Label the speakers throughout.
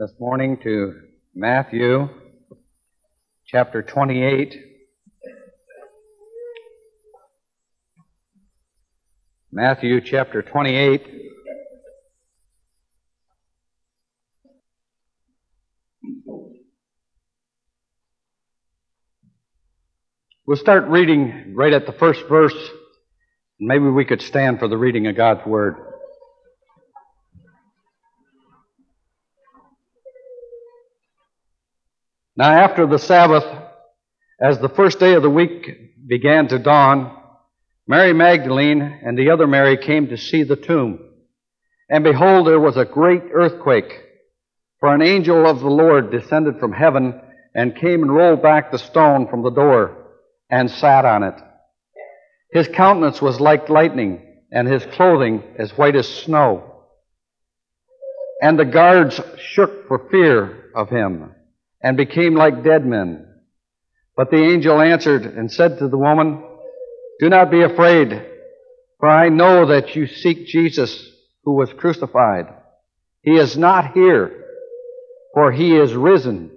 Speaker 1: this morning to Matthew chapter 28. Matthew chapter 28. We'll start reading right at the first verse. Maybe we could stand for the reading of God's Word. Now, after the Sabbath, as the first day of the week began to dawn, Mary Magdalene and the other Mary came to see the tomb. And behold, there was a great earthquake, for an angel of the Lord descended from heaven and came and rolled back the stone from the door and sat on it. His countenance was like lightning, and his clothing as white as snow. And the guards shook for fear of him and became like dead men. But the angel answered and said to the woman, Do not be afraid, for I know that you seek Jesus who was crucified. He is not here, for he is risen,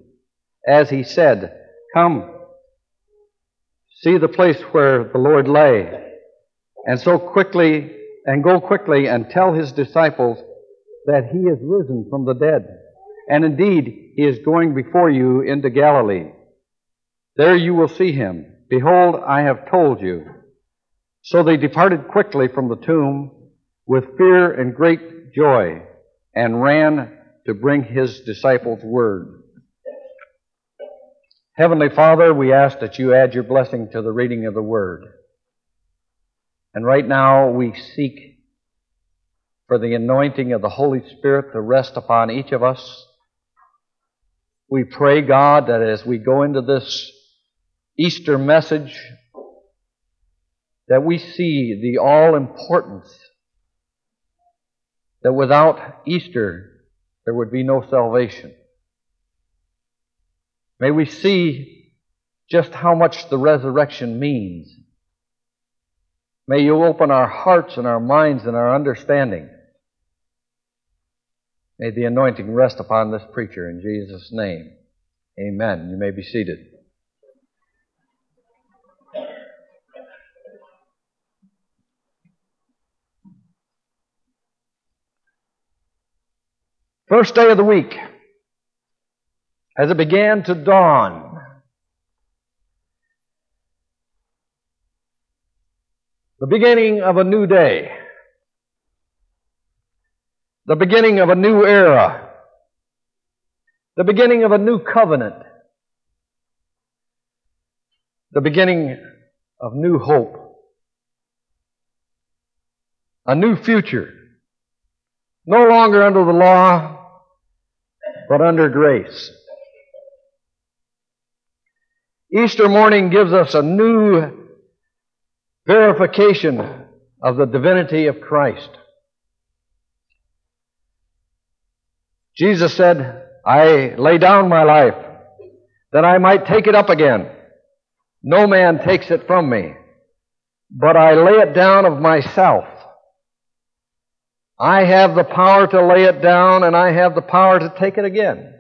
Speaker 1: as he said. Come, see the place where the Lord lay. And so quickly, and go quickly and tell his disciples that he is risen from the dead. And indeed, he is going before you into Galilee. There you will see him. Behold, I have told you. So they departed quickly from the tomb with fear and great joy and ran to bring his disciples word. Heavenly Father, we ask that you add your blessing to the reading of the word. And right now we seek for the anointing of the Holy Spirit to rest upon each of us we pray, God, that as we go into this Easter message, that we see the all importance that without Easter there would be no salvation. May we see just how much the resurrection means. May you open our hearts and our minds and our understanding May the anointing rest upon this preacher in Jesus' name. Amen. You may be seated. First day of the week, as it began to dawn, the beginning of a new day the beginning of a new era, the beginning of a new covenant, the beginning of new hope, a new future, no longer under the law, but under grace. Easter morning gives us a new verification of the divinity of Christ. Jesus said, I lay down my life that I might take it up again. No man takes it from me, but I lay it down of myself. I have the power to lay it down and I have the power to take it again.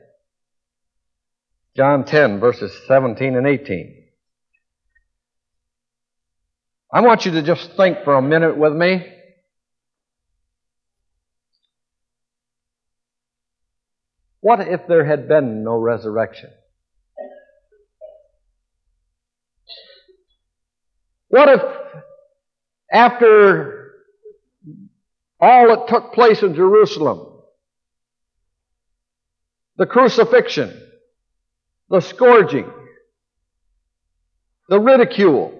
Speaker 1: John 10 verses 17 and 18. I want you to just think for a minute with me. What if there had been no resurrection? What if after all that took place in Jerusalem, the crucifixion, the scourging, the ridicule,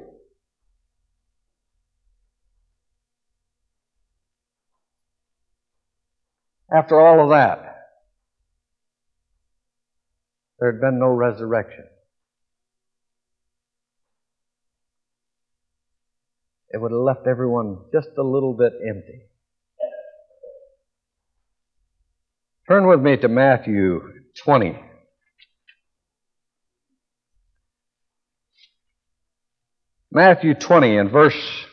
Speaker 1: after all of that, there had been no resurrection. It would have left everyone just a little bit empty. Turn with me to Matthew 20. Matthew 20 and verse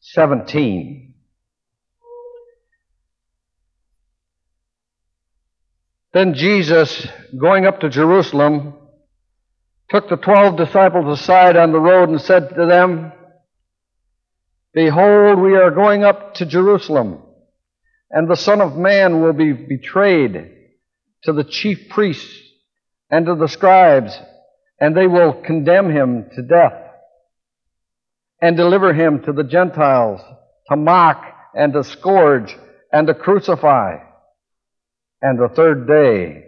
Speaker 1: 17. Then Jesus, going up to Jerusalem, took the twelve disciples aside on the road and said to them, Behold, we are going up to Jerusalem, and the Son of Man will be betrayed to the chief priests and to the scribes, and they will condemn him to death and deliver him to the Gentiles to mock and to scourge and to crucify. And the third day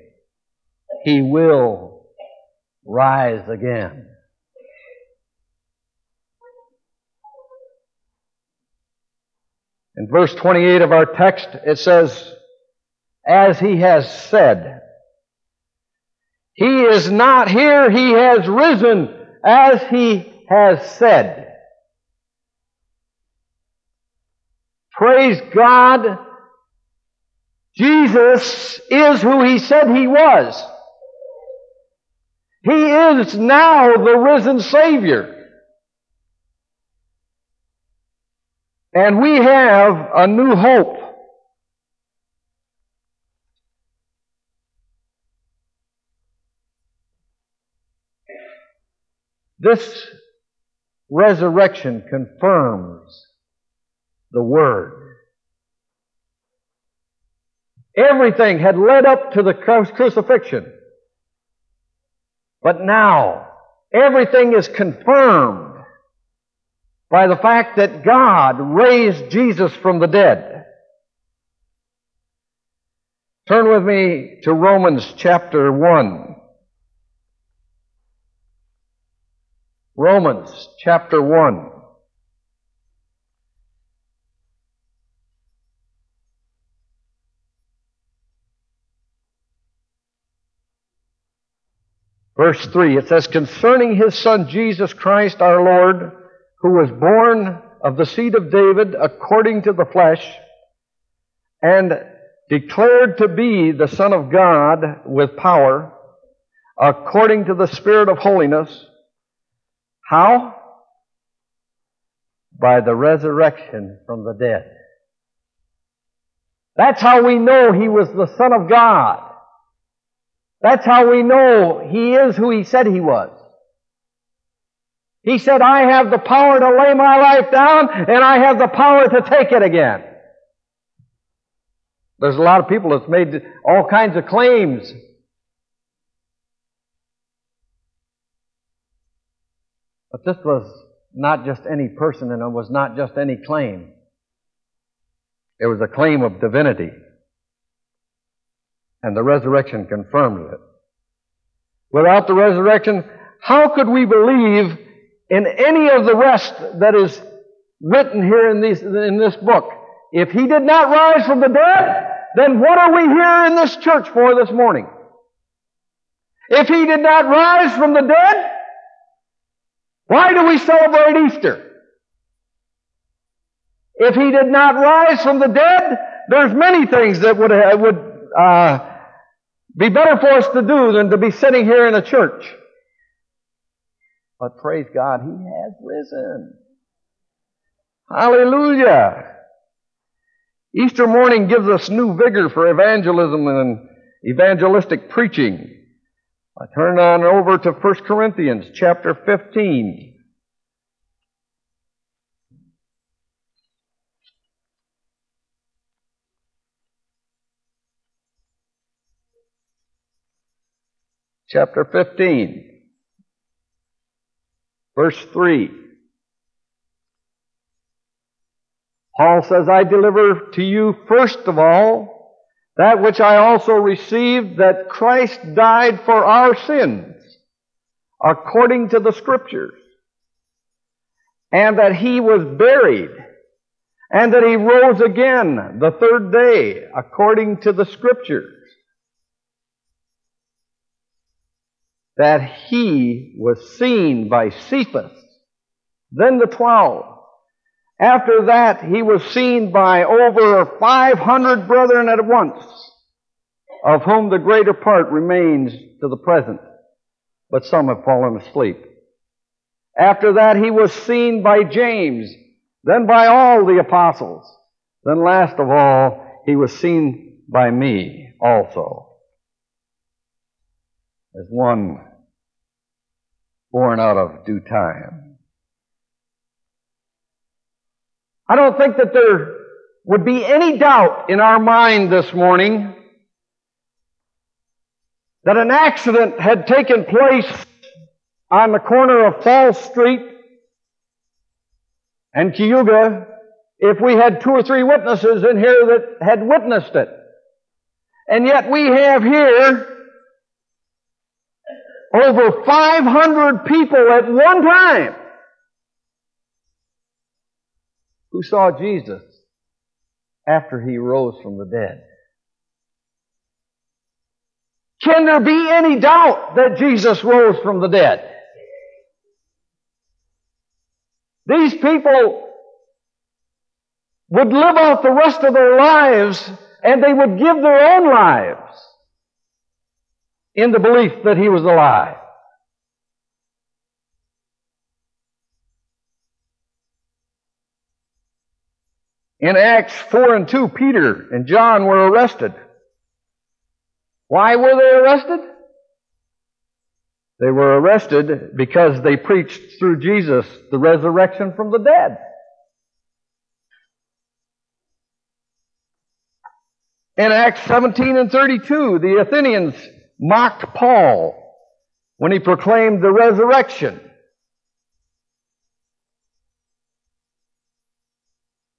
Speaker 1: he will rise again. In verse 28 of our text, it says, As he has said, He is not here, he has risen, as he has said. Praise God. Jesus is who he said he was. He is now the risen Savior. And we have a new hope. This resurrection confirms the Word. Everything had led up to the crucifixion. But now, everything is confirmed by the fact that God raised Jesus from the dead. Turn with me to Romans chapter 1. Romans chapter 1. Verse 3, it says, Concerning his son Jesus Christ our Lord, who was born of the seed of David according to the flesh, and declared to be the Son of God with power, according to the Spirit of holiness. How? By the resurrection from the dead. That's how we know he was the Son of God. That's how we know he is who he said he was. He said, I have the power to lay my life down and I have the power to take it again. There's a lot of people that's made all kinds of claims. But this was not just any person and it was not just any claim. It was a claim of divinity. And the resurrection confirmed it. Without the resurrection, how could we believe in any of the rest that is written here in, these, in this book? If he did not rise from the dead, then what are we here in this church for this morning? If he did not rise from the dead, why do we celebrate Easter? If he did not rise from the dead, there's many things that would, would uh, be better for us to do than to be sitting here in a church. But praise God, He has risen. Hallelujah. Easter morning gives us new vigor for evangelism and evangelistic preaching. I turn on over to 1 Corinthians chapter 15. Chapter 15, verse 3. Paul says, I deliver to you first of all that which I also received, that Christ died for our sins, according to the Scriptures, and that he was buried, and that he rose again the third day, according to the Scriptures that he was seen by Cephas, then the twelve. After that, he was seen by over 500 brethren at once, of whom the greater part remains to the present, but some have fallen asleep. After that, he was seen by James, then by all the apostles. Then last of all, he was seen by me also. as one born out of due time. I don't think that there would be any doubt in our mind this morning that an accident had taken place on the corner of Falls Street and Cayuga if we had two or three witnesses in here that had witnessed it. And yet we have here over 500 people at one time who saw Jesus after he rose from the dead. Can there be any doubt that Jesus rose from the dead? These people would live out the rest of their lives and they would give their own lives in the belief that he was alive. In Acts 4 and 2, Peter and John were arrested. Why were they arrested? They were arrested because they preached through Jesus the resurrection from the dead. In Acts 17 and 32, the Athenians mocked Paul when he proclaimed the resurrection.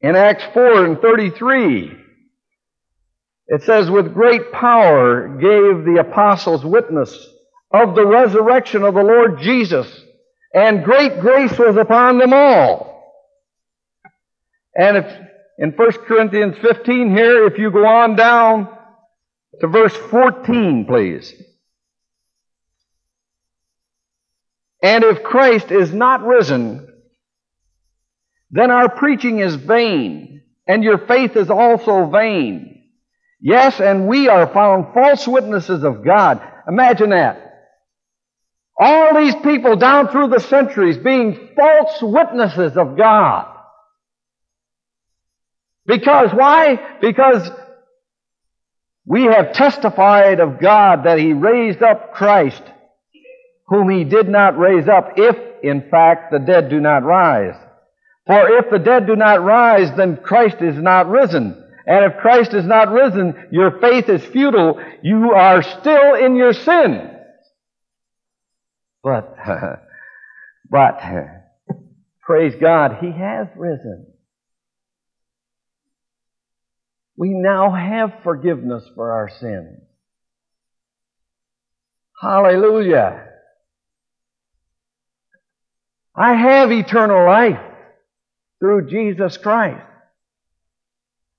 Speaker 1: In Acts 4 and 33, it says, with great power gave the apostles witness of the resurrection of the Lord Jesus, and great grace was upon them all. And if in 1 Corinthians 15 here, if you go on down to verse 14, please. And if Christ is not risen, then our preaching is vain, and your faith is also vain. Yes, and we are found false witnesses of God. Imagine that. All these people down through the centuries being false witnesses of God. Because why? Because we have testified of God that He raised up Christ, whom He did not raise up, if in fact the dead do not rise. For if the dead do not rise, then Christ is not risen. And if Christ is not risen, your faith is futile. You are still in your sin. But, but, praise God, He has risen. We now have forgiveness for our sins. Hallelujah. I have eternal life through Jesus Christ.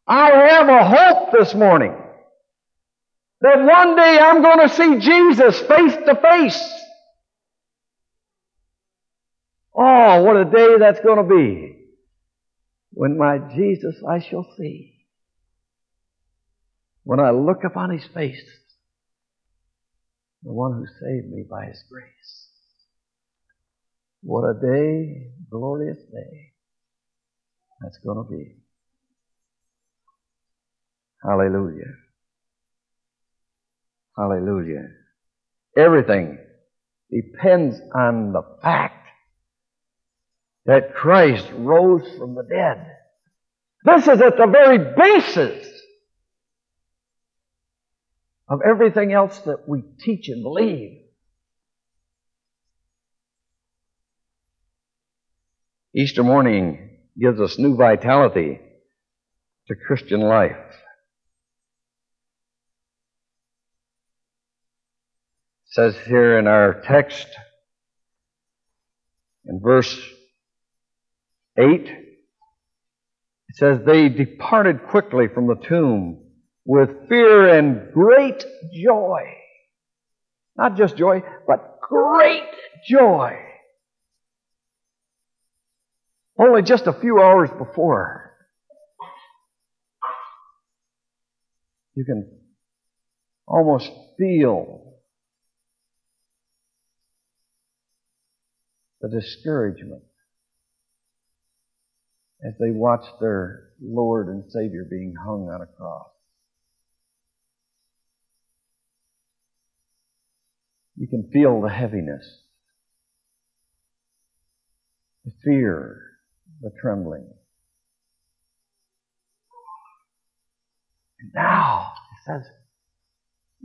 Speaker 1: I have a hope this morning that one day I'm going to see Jesus face to face. Oh, what a day that's going to be when my Jesus I shall see when I look upon his face, the one who saved me by his grace. What a day, glorious day that's going to be. Hallelujah. Hallelujah. Everything depends on the fact that Christ rose from the dead. This is at the very basis of everything else that we teach and believe. Easter morning gives us new vitality to Christian life. It says here in our text, in verse 8, it says, They departed quickly from the tomb with fear and great joy. Not just joy, but great joy. Only just a few hours before. You can almost feel the discouragement as they watch their Lord and Savior being hung on a cross. You can feel the heaviness, the fear, the trembling. And now, it says,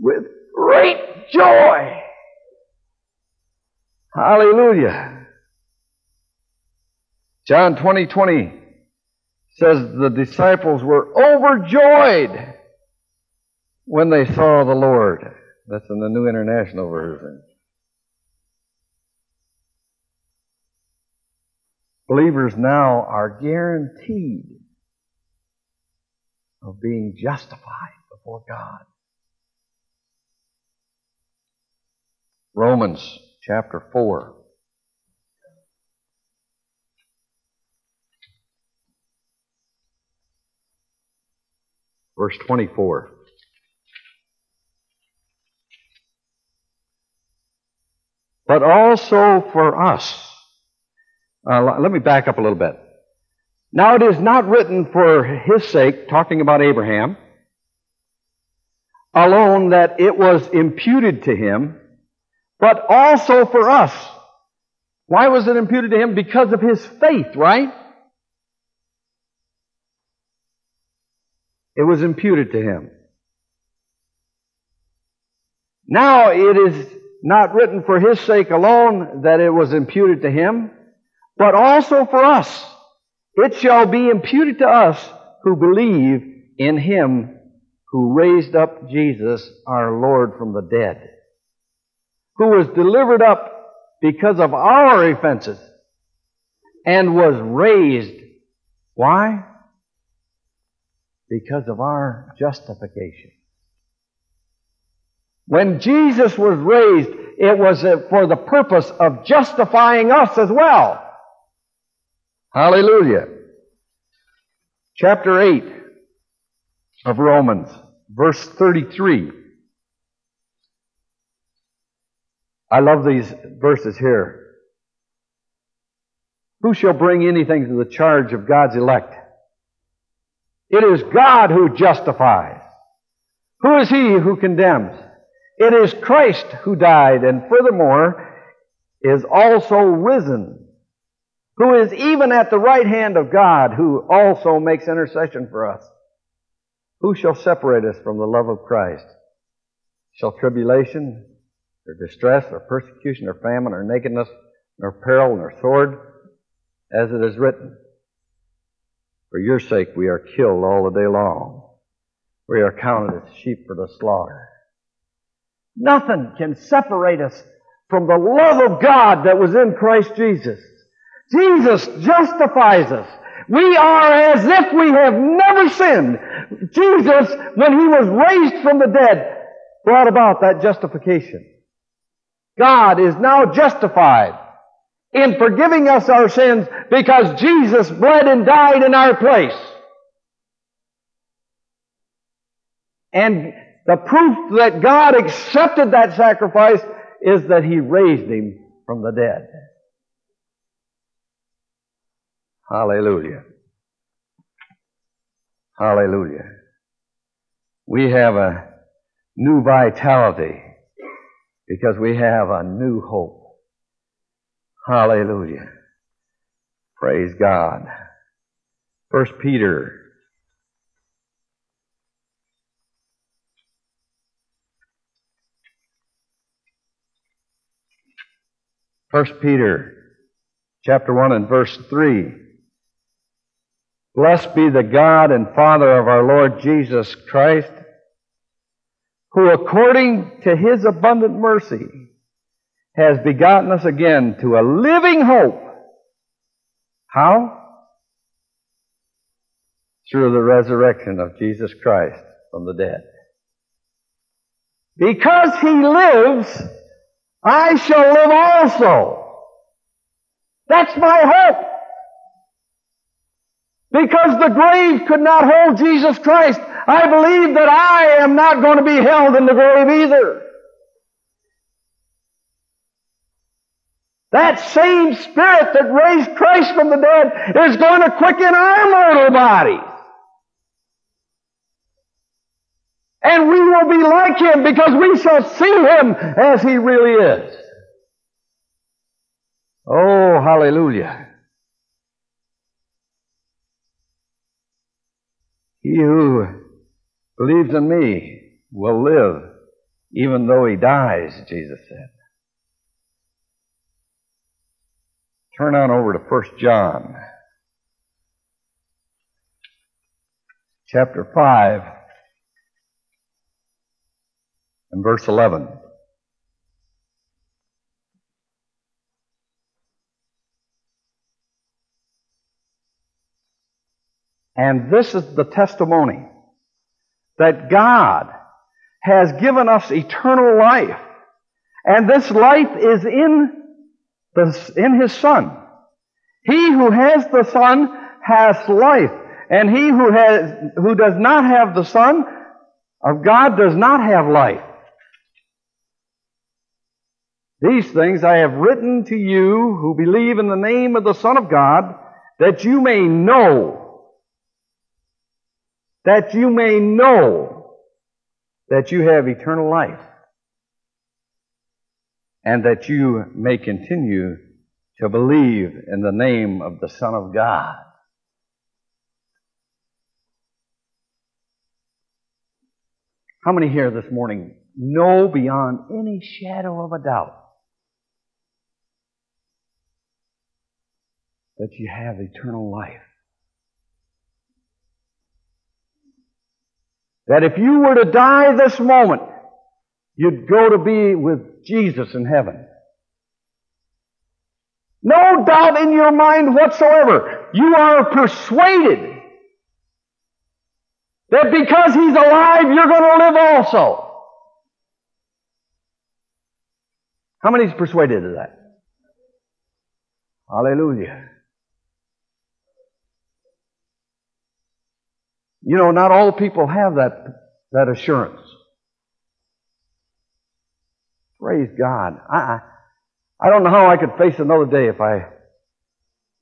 Speaker 1: with great joy. Hallelujah. John 20, 20 says the disciples were overjoyed when they saw the Lord. That's in the New International Version. Believers now are guaranteed of being justified before God. Romans chapter 4. Verse 24. But also for us. Uh, let me back up a little bit. Now it is not written for his sake, talking about Abraham, alone that it was imputed to him, but also for us. Why was it imputed to him? Because of his faith, right? It was imputed to him. Now it is not written for his sake alone that it was imputed to him, but also for us. It shall be imputed to us who believe in him who raised up Jesus our Lord from the dead, who was delivered up because of our offenses and was raised. Why? Because of our justification. When Jesus was raised, it was uh, for the purpose of justifying us as well. Hallelujah. Chapter 8 of Romans, verse 33. I love these verses here. Who shall bring anything to the charge of God's elect? It is God who justifies. Who is he who condemns? It is Christ who died and furthermore is also risen, who is even at the right hand of God, who also makes intercession for us. Who shall separate us from the love of Christ? Shall tribulation, or distress, or persecution, or famine, or nakedness, nor peril, nor sword, as it is written, For your sake we are killed all the day long. We are counted as sheep for the slaughter. Nothing can separate us from the love of God that was in Christ Jesus. Jesus justifies us. We are as if we have never sinned. Jesus, when He was raised from the dead, brought about that justification. God is now justified in forgiving us our sins because Jesus bled and died in our place. And the proof that God accepted that sacrifice is that He raised Him from the dead. Hallelujah. Hallelujah. We have a new vitality because we have a new hope. Hallelujah. Praise God. First Peter First Peter chapter 1 and verse 3. Blessed be the God and Father of our Lord Jesus Christ, who according to his abundant mercy has begotten us again to a living hope. How? Through the resurrection of Jesus Christ from the dead. Because he lives, I shall live also. That's my hope. Because the grave could not hold Jesus Christ, I believe that I am not going to be held in the grave either. That same Spirit that raised Christ from the dead is going to quicken our mortal bodies. And we will be like him because we shall see him as he really is. Oh, hallelujah. He who believes in me will live even though he dies, Jesus said. Turn on over to 1 John, chapter 5, and verse 11. And this is the testimony that God has given us eternal life. And this life is in, the, in His Son. He who has the Son has life. And he who has, who does not have the Son of God does not have life. These things I have written to you who believe in the name of the Son of God, that you may know, that you may know that you have eternal life, and that you may continue to believe in the name of the Son of God. How many here this morning know beyond any shadow of a doubt that you have eternal life? That if you were to die this moment, you'd go to be with Jesus in heaven. No doubt in your mind whatsoever. You are persuaded that because He's alive, you're going to live also. How many is persuaded of that? Hallelujah. You know, not all people have that, that assurance. Praise God. I, I don't know how I could face another day if I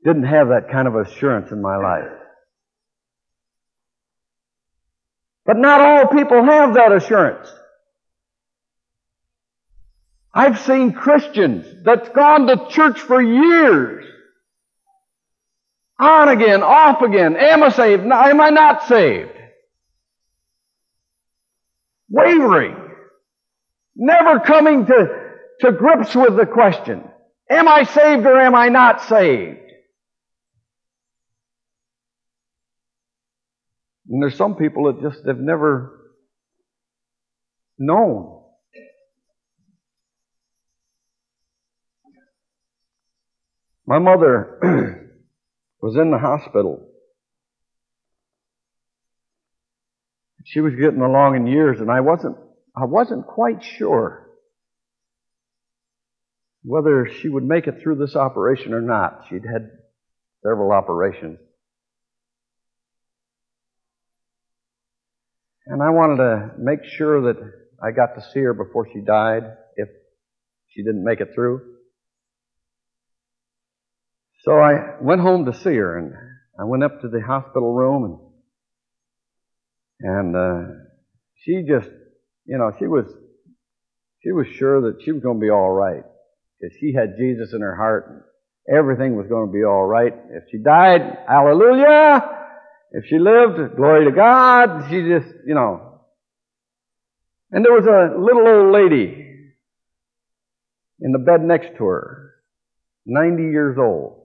Speaker 1: didn't have that kind of assurance in my life. But not all people have that assurance. I've seen Christians that's gone to church for years. On again, off again. Am I saved? Am I not saved? Wavering. Never coming to, to grips with the question. Am I saved or am I not saved? And there's some people that just have never known. My mother was in the hospital. She was getting along in years, and I wasn't, I wasn't quite sure whether she would make it through this operation or not. She'd had several operations. And I wanted to make sure that I got to see her before she died if she didn't make it through. So I went home to see her and I went up to the hospital room and, and, uh, she just, you know, she was, she was sure that she was going to be all right because she had Jesus in her heart and everything was going to be all right. If she died, hallelujah. If she lived, glory to God. She just, you know. And there was a little old lady in the bed next to her, 90 years old.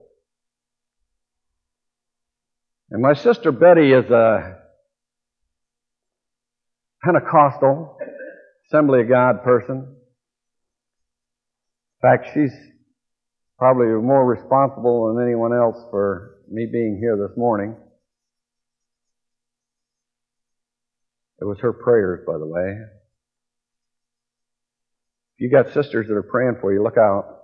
Speaker 1: And my sister Betty is a Pentecostal Assembly of God person. In fact, she's probably more responsible than anyone else for me being here this morning. It was her prayers, by the way. If you got sisters that are praying for you, look out.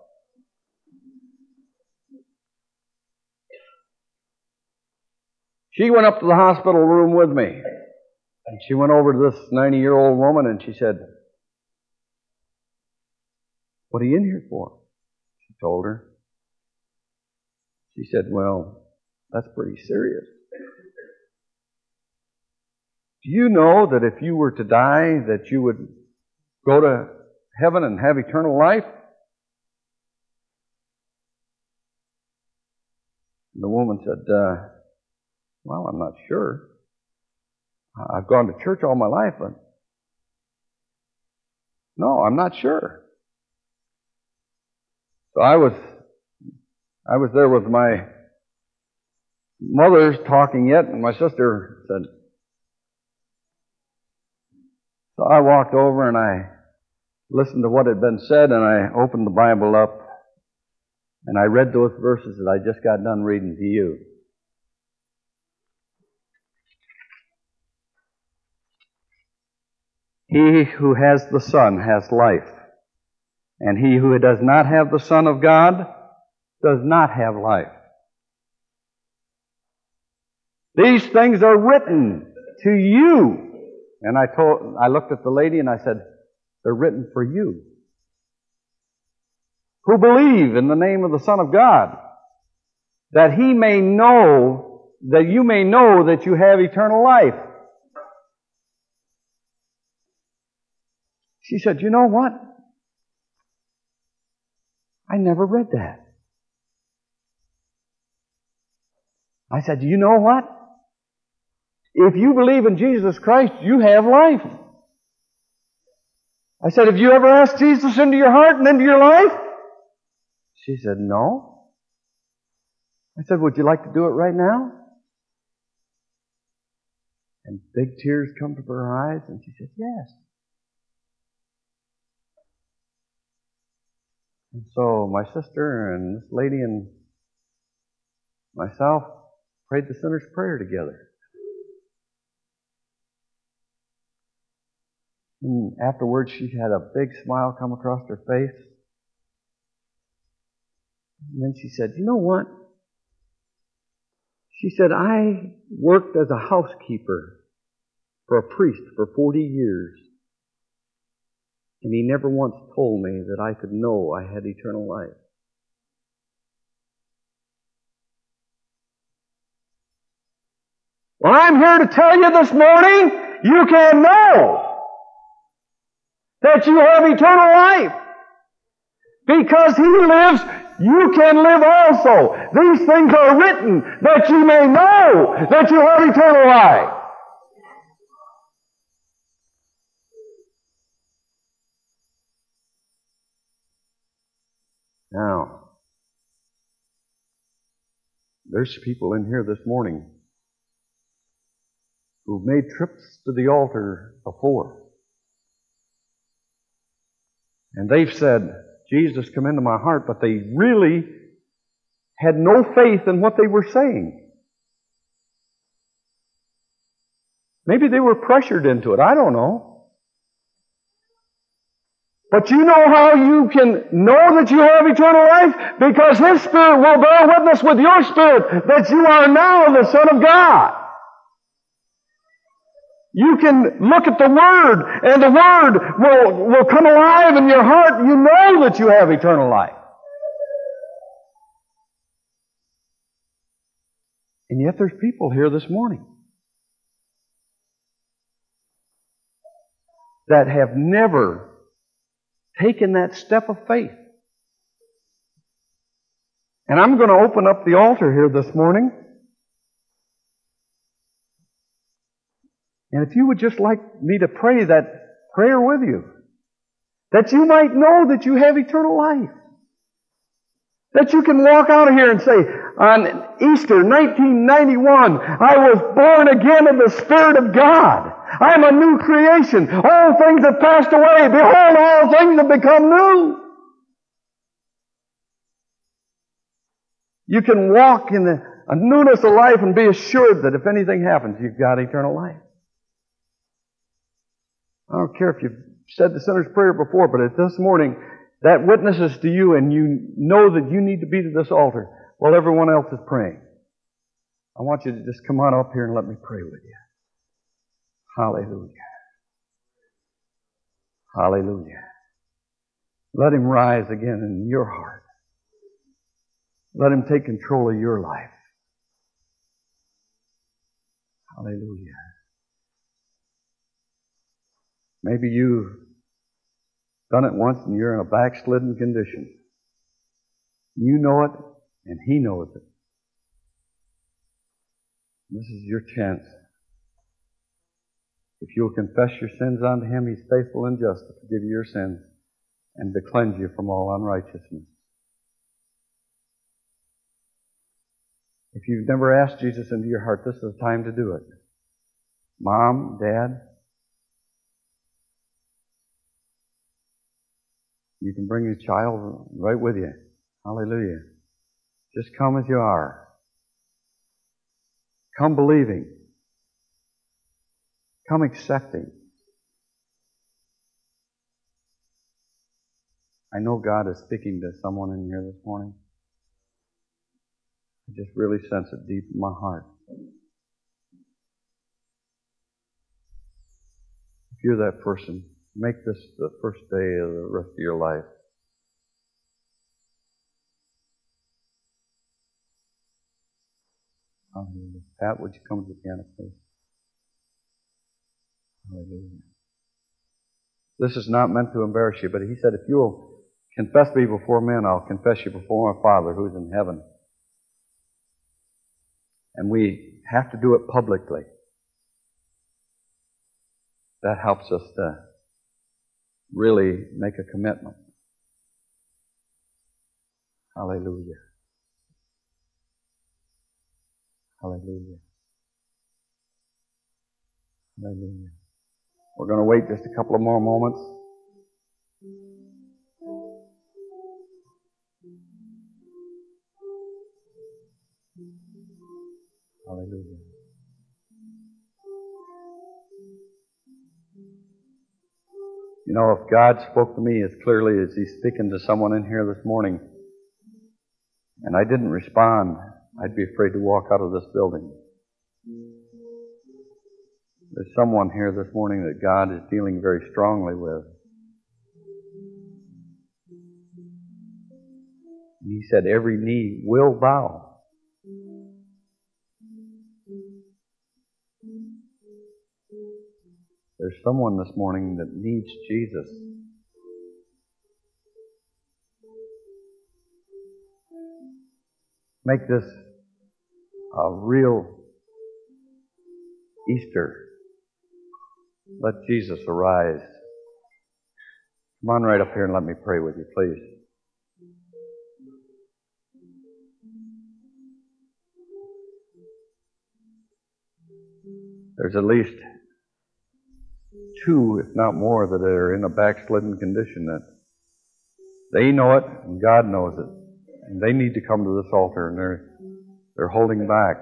Speaker 1: She went up to the hospital room with me. And she went over to this 90 year old woman and she said, What are you in here for? She told her. She said, Well, that's pretty serious. Do you know that if you were to die, that you would go to heaven and have eternal life? The woman said, uh, Well, I'm not sure. I've gone to church all my life, but no, I'm not sure. So I was, I was there with my mother talking yet, and my sister said, so I walked over and I listened to what had been said, and I opened the Bible up and I read those verses that I just got done reading to you. He who has the Son has life, and he who does not have the Son of God does not have life. These things are written to you. And I told, I looked at the lady and I said, they're written for you. Who believe in the name of the Son of God, that he may know, that you may know that you have eternal life. She said, You know what? I never read that. I said, Do You know what? If you believe in Jesus Christ, you have life. I said, Have you ever asked Jesus into your heart and into your life? She said, No. I said, Would you like to do it right now? And big tears come to her eyes, and she said, Yes. And so my sister and this lady and myself prayed the sinner's prayer together. And afterwards, she had a big smile come across her face. And then she said, You know what? She said, I worked as a housekeeper for a priest for 40 years. And he never once told me that I could know I had eternal life. Well, I'm here to tell you this morning, you can know that you have eternal life. Because He lives, you can live also. These things are written that you may know that you have eternal life. There's people in here this morning who've made trips to the altar before. And they've said, Jesus, come into my heart, but they really had no faith in what they were saying. Maybe they were pressured into it. I don't know. But you know how you can know that you have eternal life? Because His Spirit will bear witness with your spirit that you are now the Son of God. You can look at the Word, and the Word will, will come alive in your heart. You know that you have eternal life. And yet there's people here this morning that have never taken that step of faith. And I'm going to open up the altar here this morning. And if you would just like me to pray that prayer with you, that you might know that you have eternal life. That you can walk out of here and say, on Easter 1991, I was born again in the Spirit of God. I'm a new creation. All things have passed away. Behold, all things have become new. You can walk in the, a newness of life and be assured that if anything happens, you've got eternal life. I don't care if you've said the sinner's prayer before, but this morning that witnesses to you and you know that you need to be to this altar while everyone else is praying, I want you to just come on up here and let me pray with you. Hallelujah. Hallelujah. Let Him rise again in your heart. Let Him take control of your life. Hallelujah. Maybe you've done it once and you're in a backslidden condition. You know it and He knows it. This is your chance. If you'll confess your sins unto Him, He's faithful and just to forgive you your sins and to cleanse you from all unrighteousness. If you've never asked Jesus into your heart, this is the time to do it. Mom, Dad, you can bring your child right with you. Hallelujah. Just come as you are. Come believing. Come accepting. I know God is speaking to someone in here this morning. I just really sense it deep in my heart. If you're that person, make this the first day of the rest of your life. Hallelujah. Pat, would you come to the piano, please? Hallelujah. This is not meant to embarrass you, but he said, if you'll confess me before men, I'll confess you before my Father who's in heaven. And we have to do it publicly. That helps us to really make a commitment. Hallelujah. Hallelujah. Hallelujah. We're going to wait just a couple of more moments. Hallelujah. You know, if God spoke to me as clearly as He's speaking to someone in here this morning, and I didn't respond, I'd be afraid to walk out of this building. There's someone here this morning that God is dealing very strongly with. And He said, every knee will bow. There's someone this morning that needs Jesus. Make this a real Easter. Let Jesus arise. Come on right up here and let me pray with you, please. There's at least two, if not more, that are in a backslidden condition that they know it and God knows it. And they need to come to this altar and they're, they're holding back.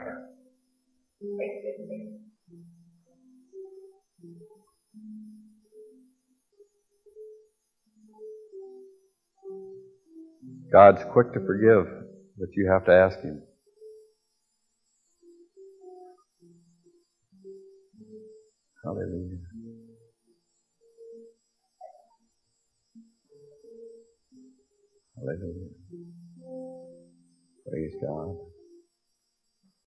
Speaker 1: God's quick to forgive, but you have to ask Him. Hallelujah. Hallelujah. Praise God.